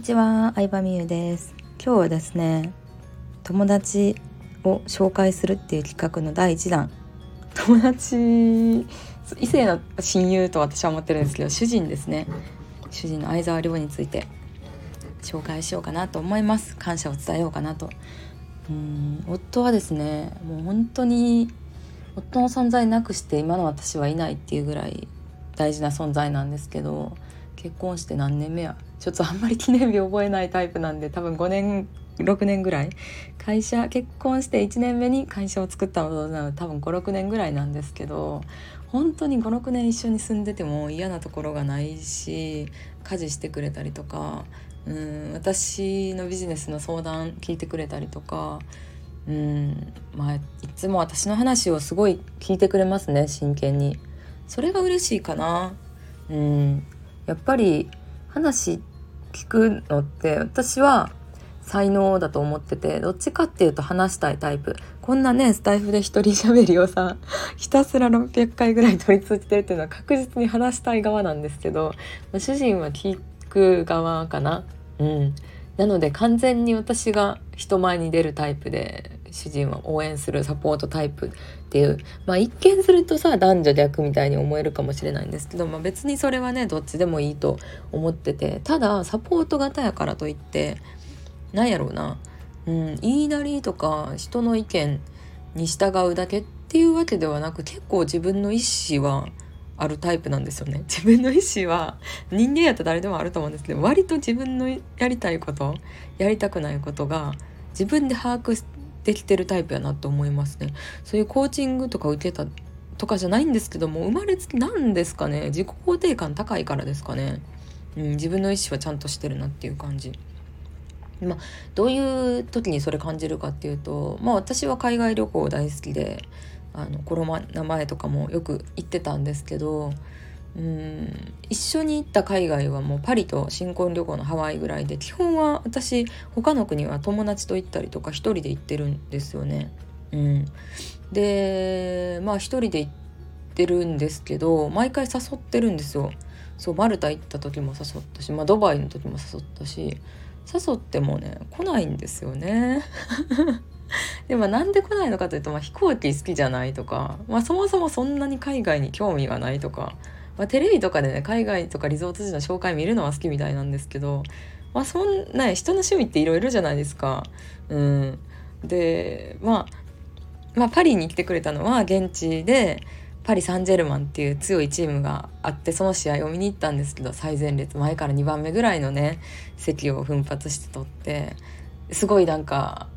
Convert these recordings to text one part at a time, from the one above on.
にちは、相葉美優です。今日はですね友達を紹介するっていう企画の第1弾。友達異性の親友と私は思ってるんですけど主人ですね。主人の相沢亮について紹介しようかなと思います。感謝を伝えようかなと。うん夫はですねもう本当に夫の存在なくして今の私はいないっていうぐらい大事な存在なんですけど結婚して何年目やちょっとあんまり記念日覚えないタイプなんで多分5年6年ぐらい。会社結婚して1年目に会社を作ったのなので多分56年ぐらいなんですけど本当に56年一緒に住んでても嫌なところがないし家事してくれたりとかうん私のビジネスの相談聞いてくれたりとかうんまあいつも私の話をすごい聞いてくれますね真剣に。それが嬉しいかな。うんやっぱり話聞くのって私は才能だと思っててどっちかっていうと話したいタイプ。こんなねスタイフで一人喋りをさ ひたすら600回ぐらい取り続けてるっていうのは確実に話したい側なんですけど主人は聞く側かな。うん。なので完全に私が人前に出るタイプで主人は応援するサポートタイプっていうまあ一見するとさ男女逆みたいに思えるかもしれないんですけど、まあ、別にそれはねどっちでもいいと思っててただサポート型やからといってなんやろうな、うん、言いなりとか人の意見に従うだけっていうわけではなく結構自分の意思はあるタイプなんですよね。自分の意思は人間やったら誰でもあると思うんですけど割と自分のやりたいことやりたくないことが自分で把握できてるタイプやなと思いますね。そういうコーチングとか受けたとかじゃないんですけども生まれつきなんですかね。自己肯定感高いからですかね、うん、自分の意思はちゃんとしてるなっていう感じ。まあ、どういう時にそれ感じるかっていうと、まあ、私は海外旅行大好きであのコロナ前とかもよく行ってたんですけどうん一緒に行った海外はもうパリと新婚旅行のハワイぐらいで基本は私他の国は友達と行ったりとか一人で行ってるんですよね。うん、でまあ一人で行ってるんですけど毎回誘ってるんですよ。そうマルタ行った時も誘ったし、まあ、ドバイの時も誘ったし誘ってもね来ないんですよね。でもなんで来ないのかというと、まあ、飛行機好きじゃないとか、まあ、そもそもそんなに海外に興味がないとかまあ、テレビとかでね海外とかリゾート地の紹介見るのは好きみたいなんですけど、まあ、そんな人の趣味っていろいろじゃないですか。うん、で、まあ、まあパリに来てくれたのは現地でパリ・サンジェルマンっていう強いチームがあってその試合を見に行ったんですけど最前列前から2番目ぐらいのね席を奮発して取ってすごいなんか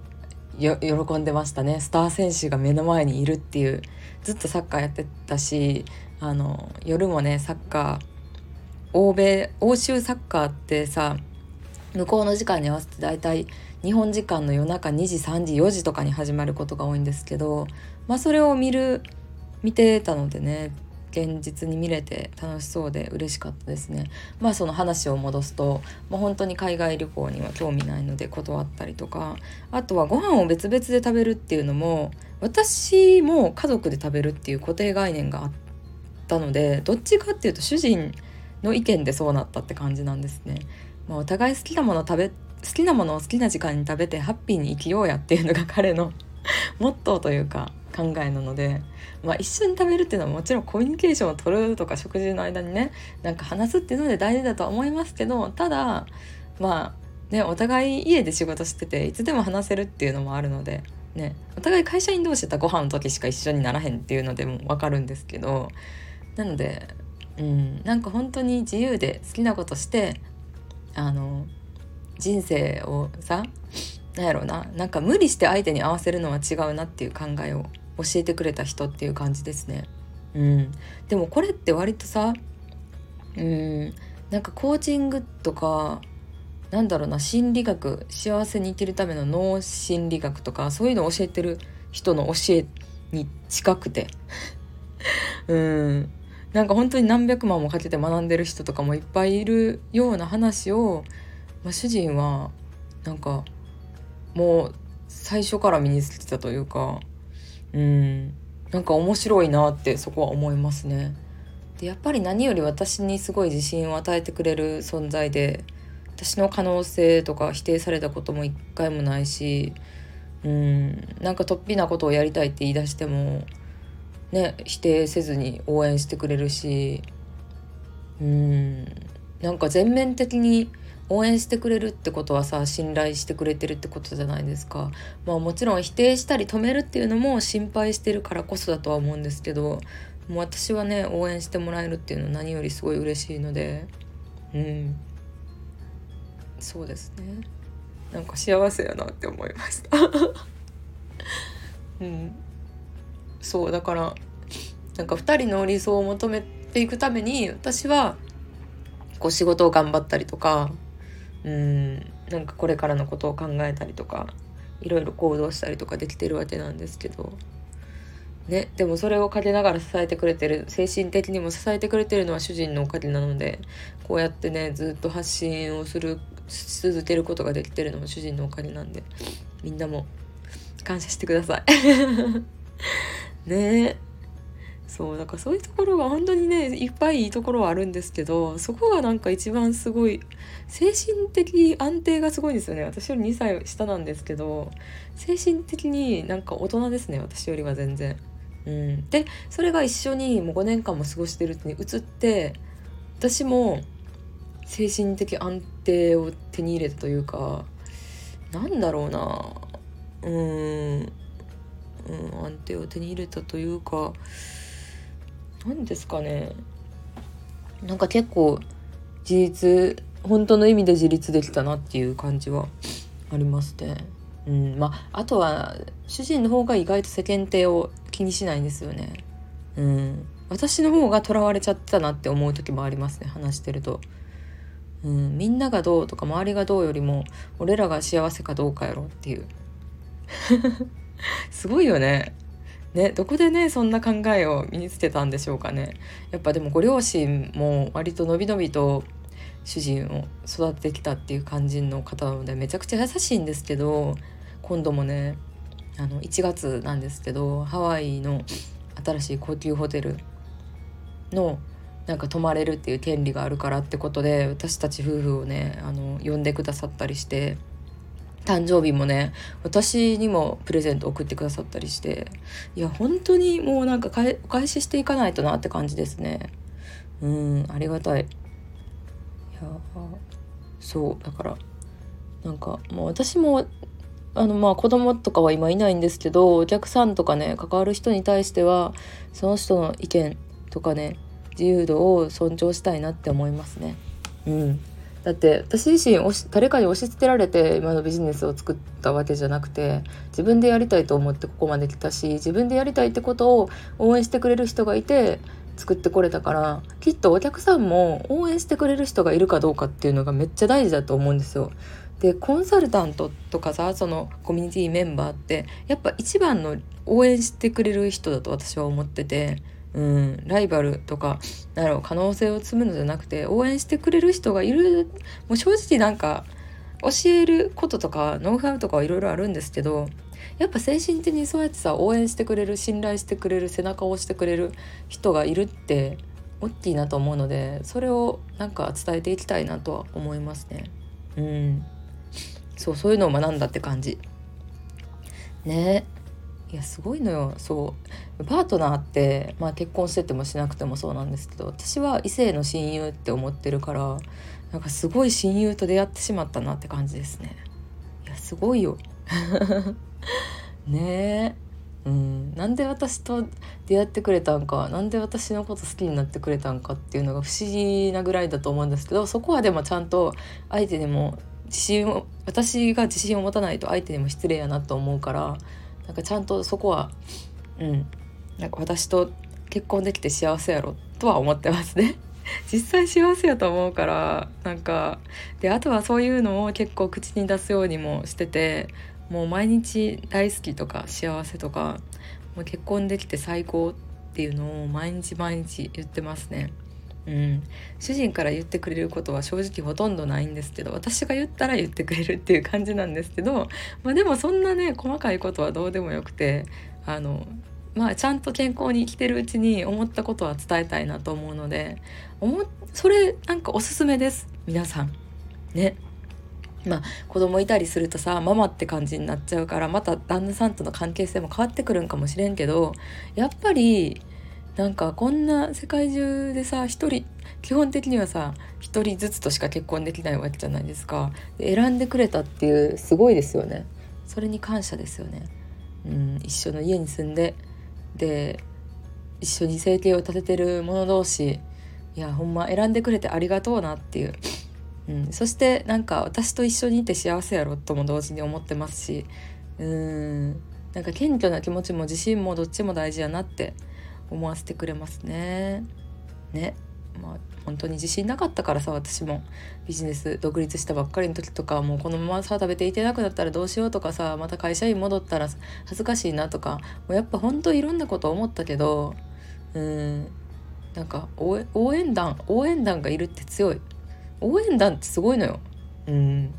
喜んでましたねスター選手が目の前にいるっていうずっとサッカーやってたしあの夜もねサッカー欧米欧州サッカーってさ向こうの時間に合わせて大体日本時間の夜中2時3時4時とかに始まることが多いんですけどまあそれを見る見てたのでね現実に見れて楽しそうで嬉しかったですね。まあその話を戻すと、まあ、本当に海外旅行には興味ないので断ったりとかあとはご飯を別々で食べるっていうのも私も家族で食べるっていう固定概念があってったのでどっちかっていうと主人の意見でそうなったって感じなんですね。まあ、お互い好きなもの食べ好きなものを好きな時間に食べてハッピーに生きようやっていうのが彼の モットーというか考えなので、まあ、一緒に食べるっていうのはもちろんコミュニケーションを取るとか食事の間にねなんか話すっていうので大事だとは思いますけどただまあねお互い家で仕事してていつでも話せるっていうのもあるので。ね、お互い会社員同士だったらご飯の時しか一緒にならへんっていうのでも分かるんですけどなのでうんなんか本当に自由で好きなことしてあの人生をさなんやろうななんか無理して相手に合わせるのは違うなっていう考えを教えてくれた人っていう感じですね。うん、でもこれって割とさうんなんかコーチングとかなんだろうな心理学幸せに生きるための脳心理学とかそういうのを教えてる人の教えに近くて。うん。なんか本当に何百万もかけて学んでる人とかもいっぱいいるような話を、まあ、主人はなんかもう最初から身につけてたというかうんなんか面白いなってそこは思いますね。でやっぱり何より私にすごい自信を与えてくれる存在で私の可能性とか否定されたことも一回もないしうんなんか突飛なことをやりたいって言い出してもね否定せずに応援してくれるしうん。なんか全面的に応援してくれるってことはさ信頼してくれてるってことじゃないですか。まあもちろん否定したり止めるっていうのも心配してるからこそだとは思うんですけどもう私はね応援してもらえるっていうのは何よりすごい嬉しいのでうん。そうですね。なんか幸せやなって思いました。うん。そうだからなんか2人の理想を求めていくために私はこう仕事を頑張ったりとかうんなんかこれからのことを考えたりとかいろいろ行動したりとかできてるわけなんですけど。ねでもそれをかけながら支えてくれてる精神的にも支えてくれてるのは主人のおかげなのでこうやってねずっと発信をするし続けることができてるのも主人のおかげなんでみんなも感謝してください。ね。そうだからそういうところが本当にねいっぱいいいところはあるんですけどそこがなんか一番すごい精神的安定がすごいんですよね。私より2歳下なんですけど精神的になんか大人ですね私よりは全然。うん、でそれが一緒にもう5年間も過ごしてるってに移って私も精神的安定を手に入れたというかなんだろうな。うん、うん、安定を手に入れたというか何ですかねなんか結構自立本当の意味で自立できたなっていう感じはありますね。うん、まああとは主人の方が意外と世間体を気にしないんですよね。うん、私の方がとらわれちゃってたなって思う時もありますね話してると。うん、みんながどうとか周りがどうよりも俺らが幸せかどうかやろっていう すごいよね。ねどこでねそんな考えを身につけたんでしょうかね。やっぱでもご両親も割とのびのびと主人を育ててきたっていう感じの方なのでめちゃくちゃ優しいんですけど今度もねあの1月なんですけどハワイの新しい高級ホテルのなんか泊まれるっていう権利があるからってことで私たち夫婦をねあの呼んでくださったりして誕生日もね私にもプレゼント送ってくださったりしていや本当にもうなんかお返ししていかないとなって感じですね。うんありがたい。いやそうだからなんかもう私もあのまあ子供とかは今いないんですけどお客さんとかね関わる人に対してはその人の意見とかね自由度を尊重したいなって思いますね。うん。だって私自身誰かに押し付けられて今のビジネスを作ったわけじゃなくて自分でやりたいと思ってここまで来たし自分でやりたいってことを応援してくれる人がいて作ってこれたからきっとお客さんも応援してくれる人がいるかどうかっていうのがめっちゃ大事だと思うんですよ。でコンサルタントとかさそのコミュニティメンバーってやっぱ一番の応援してくれる人だと私は思っててうん、ライバルとかなる可能性を積むのじゃなくて応援してくれる人がいるもう正直なんか教えることとかノウハウとかはいろいろあるんですけどやっぱ精神的にそうやってさ応援してくれる信頼してくれる背中を押してくれる人がいるって大きいなと思うのでそれをなんか伝えていきたいなとは思いますね。うん、そうそういうのを学んだって感じ。ねいやすごいのよ。そう。パートナーって、まあ、結婚しててもしなくてもそうなんですけど私は異性の親友って思ってるからなんかすごい親友と出会ってしまったなって感じですね。いやすごいよ。ねえ。うん。なんで私と出会ってくれたんかなんで私のこと好きになってくれたんかっていうのが不思議なぐらいだと思うんですけどそこはでもちゃんと相手にも自信を私が自信を持たないと相手にも失礼やなと思うからなんかちゃんとそこはうんなんか私と結婚できて幸せやろとは思ってますね。実際幸せやと思うからなんかであとはそういうのを結構口に出すようにもしててもう毎日大好きとか幸せとかもう結婚できて最高っていうのを毎日毎日言ってますね。うん、主人から言ってくれることは正直ほとんどないんですけど私が言ったら言ってくれるっていう感じなんですけど、まあ、でもそんなね細かいことはどうでもよくてあのまあちゃんと健康に生きてるうちに思ったことは伝えたいなと思うので思それなんかおすすめです。皆さん。ね。まあ子供いたりするとさママって感じになっちゃうからまた旦那さんとの関係性も変わってくるんかもしれんけどやっぱりなんかこんな世界中でさ一人基本的にはさ一人ずつとしか結婚できないわけじゃないですか。で選んでくれたっていうすごいですよね。それに感謝ですよね。うん一緒の家に住んでで一緒に生計を立ててる者同士いやほんま選んでくれてありがとうなっていう。うん、そしてなんか私と一緒にいて幸せやろとも同時に思ってますしうんなんか謙虚な気持ちも自信もどっちも大事やなって思わせてくれますね。ね。まあ本当に自信なかったからさ私も。ビジネス独立したばっかりの時とかもうこのままさ食べていけなくなったらどうしようとかさまた会社員戻ったら恥ずかしいなとかもうやっぱ本当いろんなこと思ったけどうん。なんか応援団応援団がいるって強い。応援団ってすごいのよ。うん。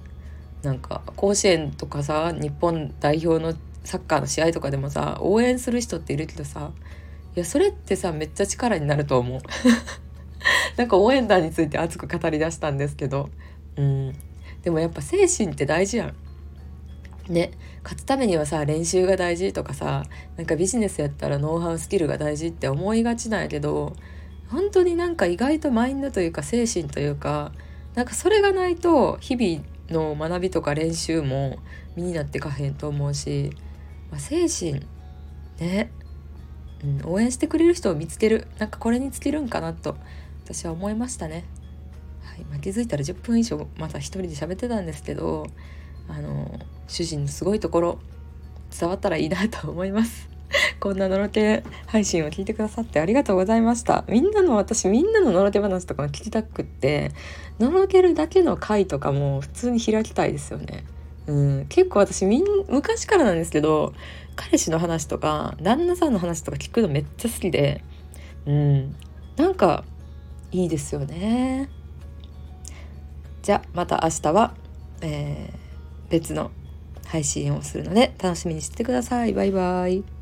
なんか甲子園とかさ日本代表のサッカーの試合とかでもさ応援する人っているけどさいやそれってさめっちゃ力になると思う。なんか応援団について熱く語りだしたんですけど。うん。でもやっぱ精神って大事やん。ね。勝つためにはさ練習が大事とかさなんかビジネスやったらノウハウスキルが大事って思いがちなんやけど本当になんか意外とマインドというか精神というかなんかそれがないと日々の学びとか練習も身になってかへんと思うし、まあ、精神。ね、うん、応援してくれる人を見つけるなんかこれに尽きるんかなと私は思いましたね。はいまあ、気づいたら10分以上また一人で喋ってたんですけどあの主人のすごいところ伝わったらいいなと思います。こんなのろけ配信を聞いてくださってありがとうございました。みんなの私みんなののろけ話とかも聞きたくってのろけるだけの回とかも普通に開きたいですよね。うん、結構私みん昔からなんですけど彼氏の話とか旦那さんの話とか聞くのめっちゃ好きで、うん、なんかいいですよね。じゃあまた明日は、えー、別の配信をするので楽しみにしててください。バイバイ。